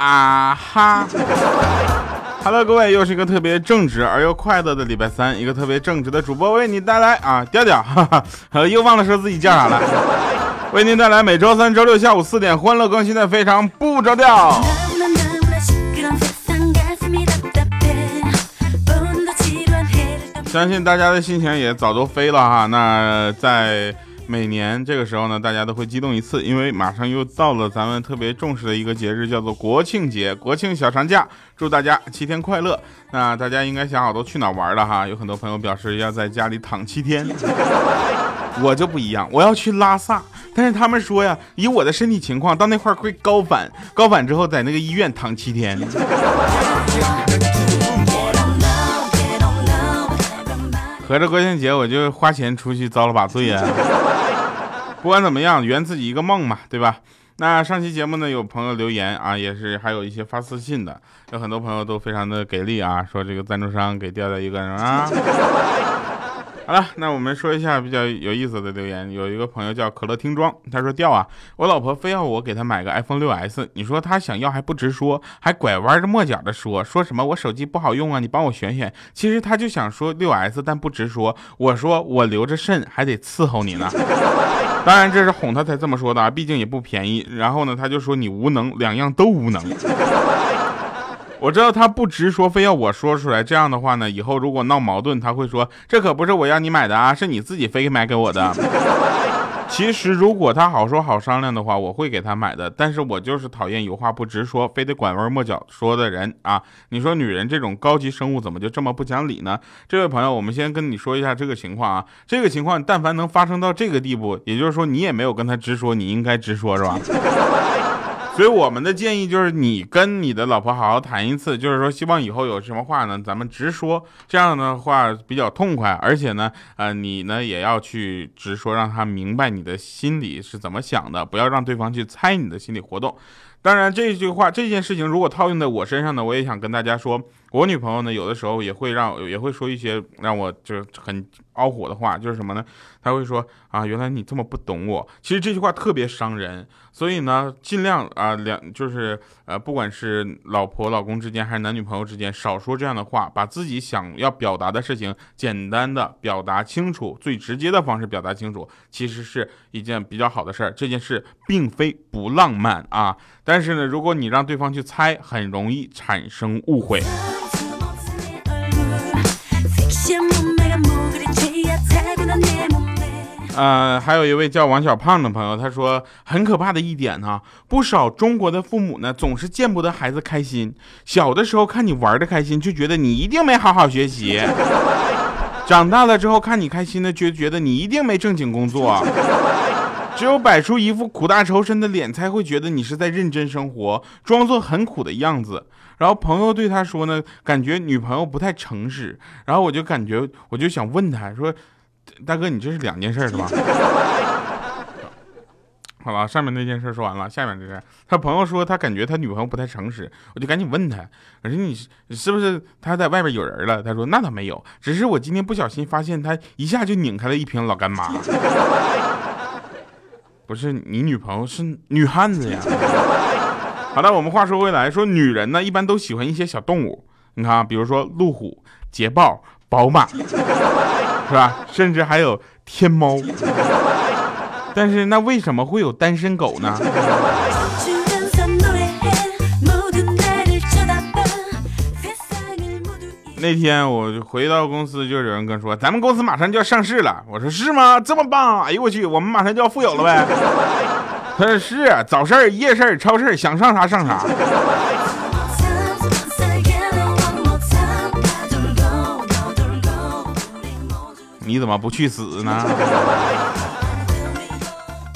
啊哈！Hello，各位，又是一个特别正直而又快乐的礼拜三，一个特别正直的主播为你带来啊，调调，哈哈，又忘了说自己叫啥了，为您带来每周三、周六下午四点欢乐更新的非常不着调。相信大家的心情也早都飞了哈，那在。每年这个时候呢，大家都会激动一次，因为马上又到了咱们特别重视的一个节日，叫做国庆节，国庆小长假。祝大家七天快乐！那大家应该想好都去哪玩了哈？有很多朋友表示要在家里躺七天，我就不一样，我要去拉萨。但是他们说呀，以我的身体情况，到那块会高反，高反之后在那个医院躺七天。合着国庆节我就花钱出去遭了把罪啊！不管怎么样，圆自己一个梦嘛，对吧？那上期节目呢，有朋友留言啊，也是还有一些发私信的，有很多朋友都非常的给力啊，说这个赞助商给调调一个人啊。好了，那我们说一下比较有意思的留言。有一个朋友叫可乐听装，他说：“调啊，我老婆非要我给她买个 iPhone 6s，你说她想要还不直说，还拐弯着抹角的说，说什么我手机不好用啊，你帮我选选。其实她就想说 6s，但不直说。我说我留着肾还得伺候你呢。当然这是哄她才这么说的啊，毕竟也不便宜。然后呢，他就说你无能，两样都无能。”我知道他不直说，非要我说出来。这样的话呢，以后如果闹矛盾，他会说这可不是我要你买的啊，是你自己非买给我的。其实如果他好说好商量的话，我会给他买的。但是我就是讨厌有话不直说，非得拐弯抹角说的人啊！你说女人这种高级生物怎么就这么不讲理呢？这位朋友，我们先跟你说一下这个情况啊。这个情况但凡能发生到这个地步，也就是说你也没有跟他直说，你应该直说是吧？所以我们的建议就是，你跟你的老婆好好谈一次，就是说，希望以后有什么话呢，咱们直说，这样的话比较痛快，而且呢，呃，你呢也要去直说，让他明白你的心里是怎么想的，不要让对方去猜你的心理活动。当然，这句话这件事情如果套用在我身上呢，我也想跟大家说，我女朋友呢有的时候也会让也会说一些让我就是很恼火的话，就是什么呢？她会说啊，原来你这么不懂我。其实这句话特别伤人，所以呢，尽量啊两就是呃，不管是老婆老公之间还是男女朋友之间，少说这样的话，把自己想要表达的事情简单的表达清楚，最直接的方式表达清楚，其实是一件比较好的事儿。这件事并非不浪漫啊。但是呢，如果你让对方去猜，很容易产生误会。呃，还有一位叫王小胖的朋友，他说很可怕的一点呢，不少中国的父母呢，总是见不得孩子开心。小的时候看你玩的开心，就觉得你一定没好好学习；长大了之后看你开心的，就觉得你一定没正经工作。只有摆出一副苦大仇深的脸，才会觉得你是在认真生活，装作很苦的样子。然后朋友对他说呢，感觉女朋友不太诚实。然后我就感觉，我就想问他说：“大哥，你这是两件事是吧？” 好了，上面那件事说完了，下面这是他朋友说他感觉他女朋友不太诚实，我就赶紧问他，我说你是不是他在外边有人了？他说那倒没有，只是我今天不小心发现他一下就拧开了一瓶老干妈。不是你女朋友是女汉子呀。好的，我们话说回来，说女人呢一般都喜欢一些小动物，你看啊，比如说路虎、捷豹、宝马，是吧？甚至还有天猫。但是那为什么会有单身狗呢？那天我回到公司，就有人跟说，咱们公司马上就要上市了。我说是吗？这么棒！哎呦我去，我们马上就要富有了呗。他是，早市儿、夜市儿、超市想上啥上啥。你怎么不去死呢？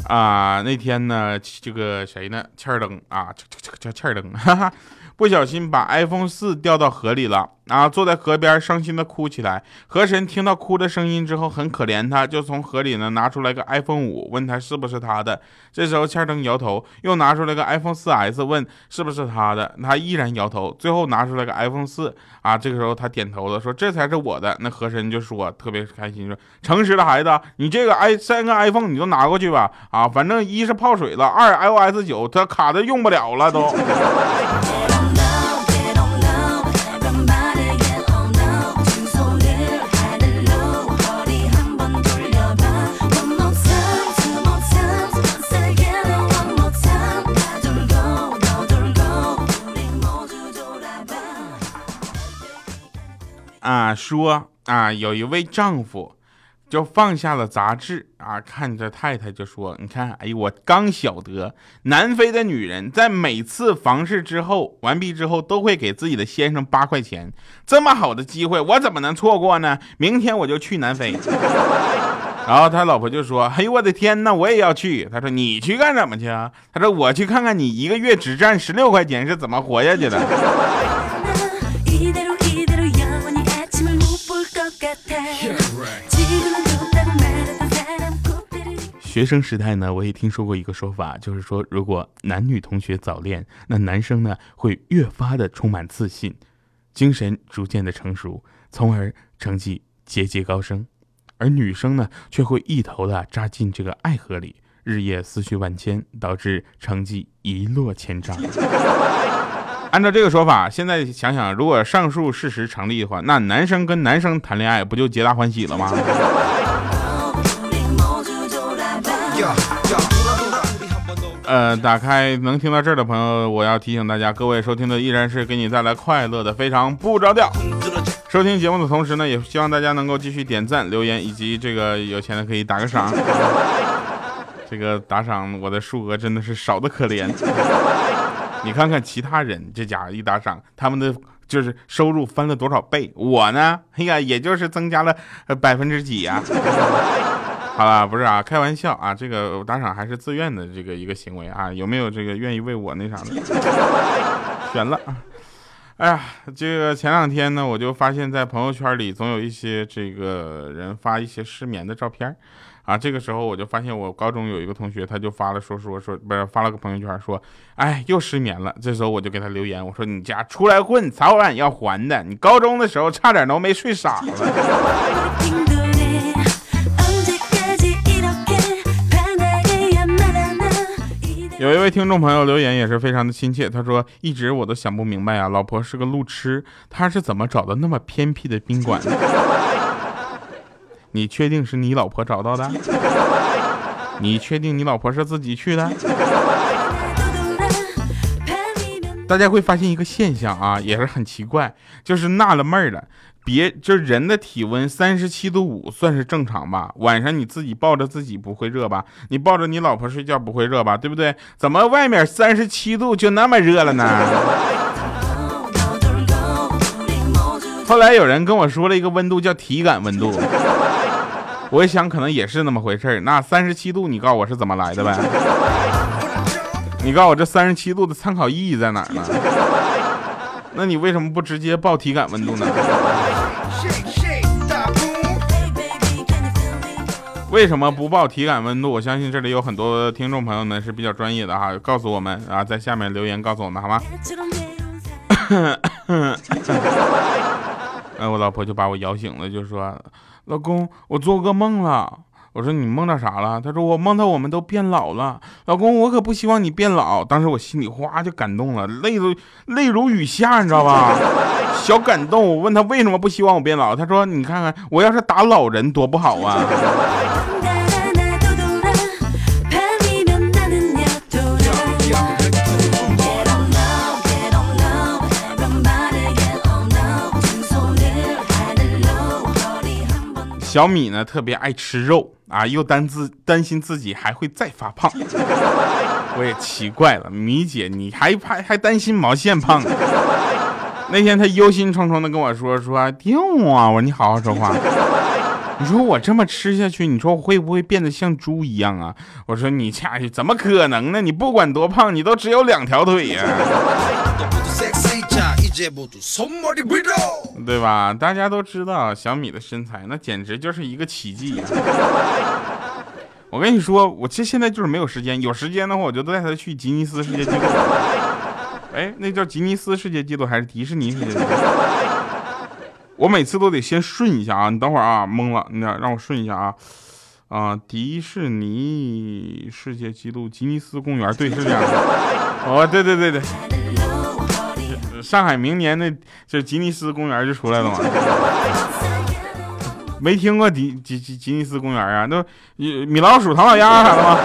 啊，那天呢，这个谁呢？欠儿灯啊，叫叫叫欠儿灯，哈哈。不小心把 iPhone 四掉到河里了啊！坐在河边伤心的哭起来。河神听到哭的声音之后，很可怜他，就从河里呢拿出来个 iPhone 五，问他是不是他的。这时候欠灯摇头，又拿出来个 iPhone 四 S，问是不是他的，他依然摇头。最后拿出来个 iPhone 四啊，这个时候他点头了，说这才是我的。那河神就说特别开心，说诚实的孩子，你这个 i 三个 iPhone 你都拿过去吧啊，反正一是泡水了，二 iOS 九它卡的用不了了都。说啊，有一位丈夫就放下了杂志啊，看着太太就说：“你看，哎呦，我刚晓得，南非的女人在每次房事之后完毕之后，都会给自己的先生八块钱。这么好的机会，我怎么能错过呢？明天我就去南非。”然后他老婆就说：“哎呦，我的天哪，我也要去。”他说：“你去干什么去啊？”他说：“我去看看你一个月只赚十六块钱是怎么活下去的。”学生时代呢，我也听说过一个说法，就是说，如果男女同学早恋，那男生呢会越发的充满自信，精神逐渐的成熟，从而成绩节节高升；而女生呢却会一头的扎进这个爱河里，日夜思绪万千，导致成绩一落千丈。按照这个说法，现在想想，如果上述事实成立的话，那男生跟男生谈恋爱不就皆大欢喜了吗？呃，打开能听到这儿的朋友，我要提醒大家，各位收听的依然是给你带来快乐的，非常不着调。收听节目的同时呢，也希望大家能够继续点赞、留言，以及这个有钱的可以打个赏。这个打赏我的数额真的是少的可怜。你看看其他人，这家伙一打赏，他们的就是收入翻了多少倍？我呢，哎呀，也就是增加了百分之几呀。好了，不是啊，开玩笑啊，这个打赏还是自愿的这个一个行为啊，有没有这个愿意为我那啥的？选了啊。哎呀，这个前两天呢，我就发现，在朋友圈里总有一些这个人发一些失眠的照片啊。这个时候我就发现，我高中有一个同学，他就发了说说说，不是发了个朋友圈说，哎，又失眠了。这时候我就给他留言，我说你家出来混，早晚要还的。你高中的时候差点都没睡傻了。有一位听众朋友留言也是非常的亲切，他说：“一直我都想不明白啊，老婆是个路痴，他是怎么找到那么偏僻的宾馆的？你确定是你老婆找到的？你确定你老婆是自己去的？” 大家会发现一个现象啊，也是很奇怪，就是纳了闷了。别，就是人的体温三十七度五算是正常吧？晚上你自己抱着自己不会热吧？你抱着你老婆睡觉不会热吧？对不对？怎么外面三十七度就那么热了呢？后来有人跟我说了一个温度叫体感温度，我一想可能也是那么回事儿那三十七度，你告诉我是怎么来的呗？你告诉我这三十七度的参考意义在哪儿呢？那你为什么不直接报体感温度呢？为什么不报体感温度？我相信这里有很多听众朋友呢是比较专业的哈，告诉我们啊，在下面留言告诉我们好吗？哎，我老婆就把我摇醒了，就说：“老公，我做噩梦了。”我说你梦到啥了？他说我梦到我们都变老了。老公，我可不希望你变老。当时我心里哗就感动了，泪都泪如雨下，你知道吧？小感动。我问他为什么不希望我变老？他说你看看我要是打老人多不好啊。小米呢特别爱吃肉啊，又担自担心自己还会再发胖。我也奇怪了，米姐你还怕还担心毛线胖？那天她忧心忡忡的跟我说说丢啊，我说你好好说话。你说我这么吃下去，你说我会不会变得像猪一样啊？我说你下去怎么可能呢？你不管多胖，你都只有两条腿呀。对吧？大家都知道小米的身材，那简直就是一个奇迹。我跟你说，我其实现在就是没有时间，有时间的话，我就带他去吉尼斯世界纪录。哎，那叫吉尼斯世界纪录还是迪士尼世界纪录？我每次都得先顺一下啊！你等会儿啊，懵了，你让我顺一下啊。啊，迪士尼世界纪录，吉尼斯公园，对，是这样的。哦，对对对对，上海明年那就是吉尼斯公园就出来了嘛。没听过迪吉吉吉尼斯公园啊？那米老鼠、唐老鸭啥的吗？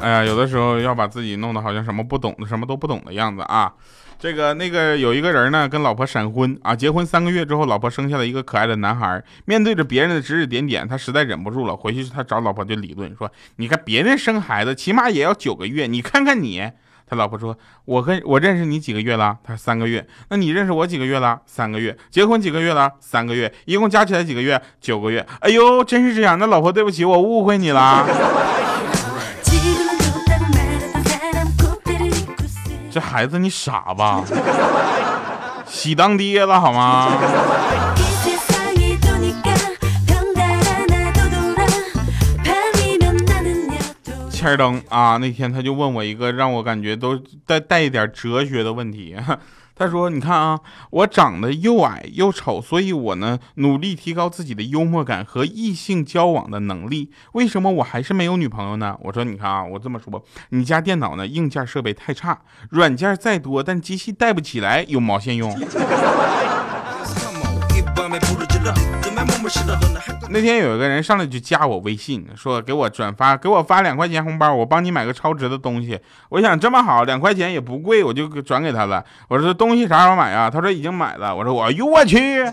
哎呀，有的时候要把自己弄得好像什么不懂的、什么都不懂的样子啊。这个那个有一个人呢，跟老婆闪婚啊，结婚三个月之后，老婆生下了一个可爱的男孩。面对着别人的指指点点，他实在忍不住了，回去他找老婆就理论说：“你看别人生孩子起码也要九个月，你看看你。”他老婆说：“我跟我认识你几个月了？”他：“三个月。”那你认识我几个月了？三个月。结婚几个月了？三个月。一共加起来几个月？九个月。哎呦，真是这样。那老婆对不起，我误会你了。这孩子你傻吧？喜当爹了好吗？千儿灯啊，那天他就问我一个让我感觉都带带一点哲学的问题。他说：“你看啊，我长得又矮又丑，所以我呢努力提高自己的幽默感和异性交往的能力。为什么我还是没有女朋友呢？”我说：“你看啊，我这么说，你家电脑呢硬件设备太差，软件再多，但机器带不起来，有毛线用？” 那天有一个人上来就加我微信，说给我转发，给我发两块钱红包，我帮你买个超值的东西。我想这么好，两块钱也不贵，我就转给他了。我说东西啥时候买啊？他说已经买了。我说我呦我去，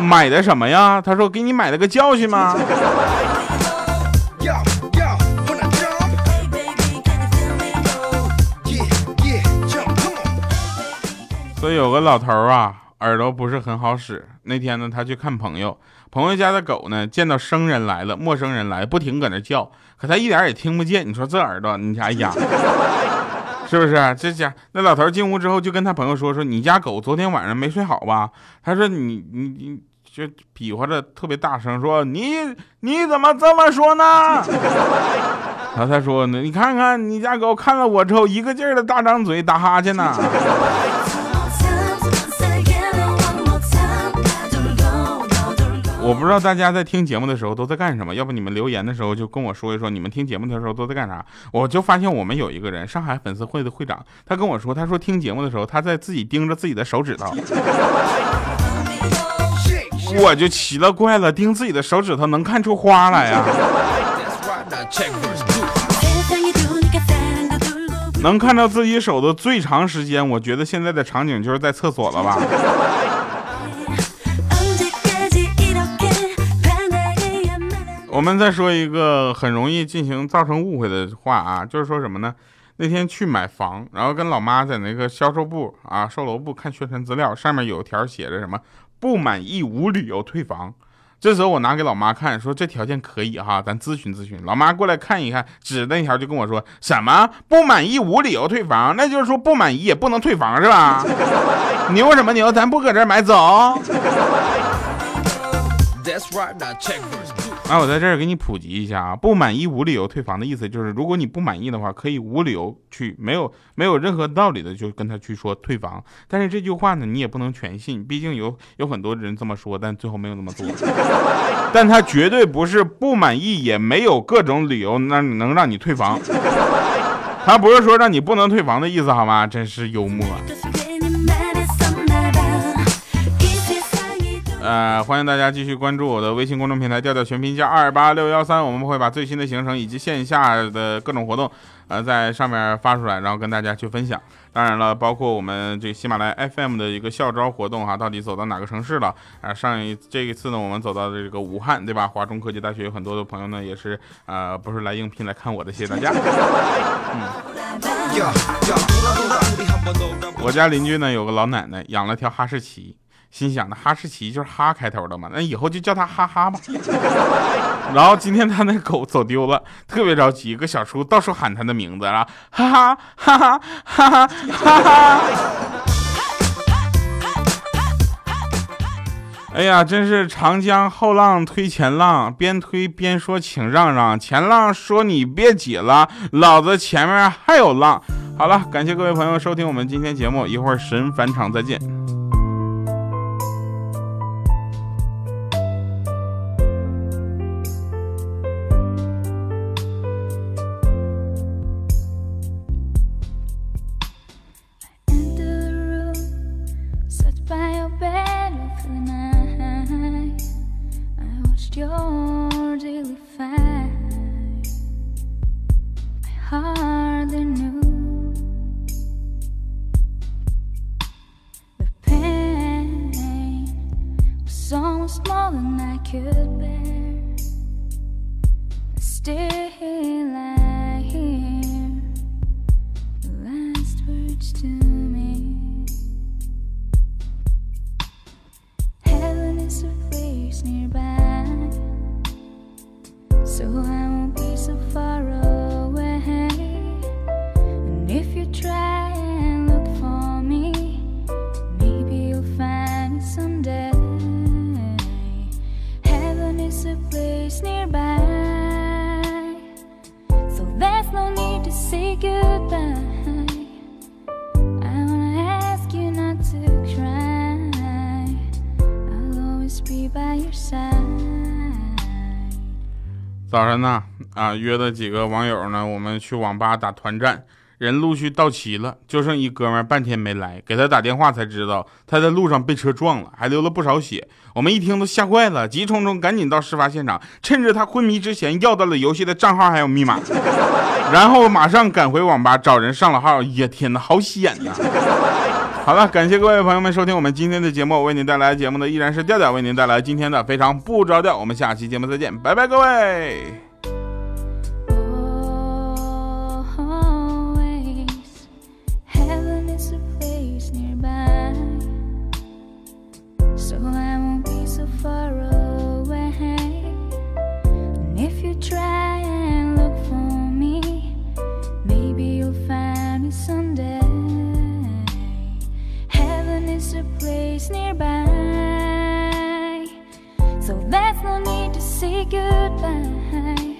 买的什么呀？他说给你买了个教训吗？所以有个老头啊。耳朵不是很好使。那天呢，他去看朋友，朋友家的狗呢，见到生人来了，陌生人来，不停搁那叫，可他一点也听不见。你说这耳朵，你哎 呀，是不是？这家那老头进屋之后，就跟他朋友说：“说你家狗昨天晚上没睡好吧？”他说：“你你你就比划着特别大声说：你你怎么这么说呢？”然后他说：“呢，你看看你家狗看了我之后，一个劲儿的大张嘴打哈欠呢。”我不知道大家在听节目的时候都在干什么，要不你们留言的时候就跟我说一说，你们听节目的时候都在干啥？我就发现我们有一个人，上海粉丝会的会长，他跟我说，他说听节目的时候他在自己盯着自己的手指头，我就奇了怪了，盯自己的手指头能看出花来呀？能看到自己手的最长时间，我觉得现在的场景就是在厕所了吧？我们再说一个很容易进行造成误会的话啊，就是说什么呢？那天去买房，然后跟老妈在那个销售部啊、售楼部看宣传资料，上面有条写着什么不满意无理由退房。这时候我拿给老妈看，说这条件可以哈，咱咨询咨询。老妈过来看一看，指那条就跟我说什么不满意无理由退房，那就是说不满意也不能退房是吧？牛什么牛？咱不搁这买走。那，我在这儿给你普及一下啊，不满意无理由退房的意思就是，如果你不满意的话，可以无理由去，没有没有任何道理的就跟他去说退房。但是这句话呢，你也不能全信，毕竟有有很多人这么说，但最后没有那么做。但他绝对不是不满意，也没有各种理由那能让你退房。他不是说让你不能退房的意思，好吗？真是幽默。呃，欢迎大家继续关注我的微信公众平台调调全拼加二八六幺三，我们会把最新的行程以及线下的各种活动，呃，在上面发出来，然后跟大家去分享。当然了，包括我们这喜马拉雅 FM 的一个校招活动哈，到底走到哪个城市了？啊，上一这一次呢，我们走到这个武汉，对吧？华中科技大学有很多的朋友呢，也是呃，不是来应聘来看我的，谢谢大家。嗯，我家邻居呢有个老奶奶养了条哈士奇。心想的哈士奇就是哈开头的嘛，那以后就叫它哈哈吧。然后今天他那狗走丢了，特别着急，个小叔到处喊他的名字啊，哈哈哈哈哈哈哈哈。哎呀，真是长江后浪推前浪，边推边说请让让，前浪说你别挤了，老子前面还有浪。好了，感谢各位朋友收听我们今天节目，一会儿神返场再见。smaller more than I could bear. Still place nearby. So there's no need to say goodbye. I wanna ask you not to cry. I'll always be by your side. 早晨呢，啊，约的几个网友呢，我们去网吧打团战。人陆续到齐了，就剩一哥们半天没来，给他打电话才知道他在路上被车撞了，还流了不少血。我们一听都吓坏了，急匆匆赶紧到事发现场，趁着他昏迷之前要到了游戏的账号还有密码，然后马上赶回网吧找人上了号。呀天哪，好险呐！好了，感谢各位朋友们收听我们今天的节目，为您带来节目的依然是调调，为您带来今天的非常不着调。我们下期节目再见，拜拜，各位。is nearby. So there's no need to say goodbye.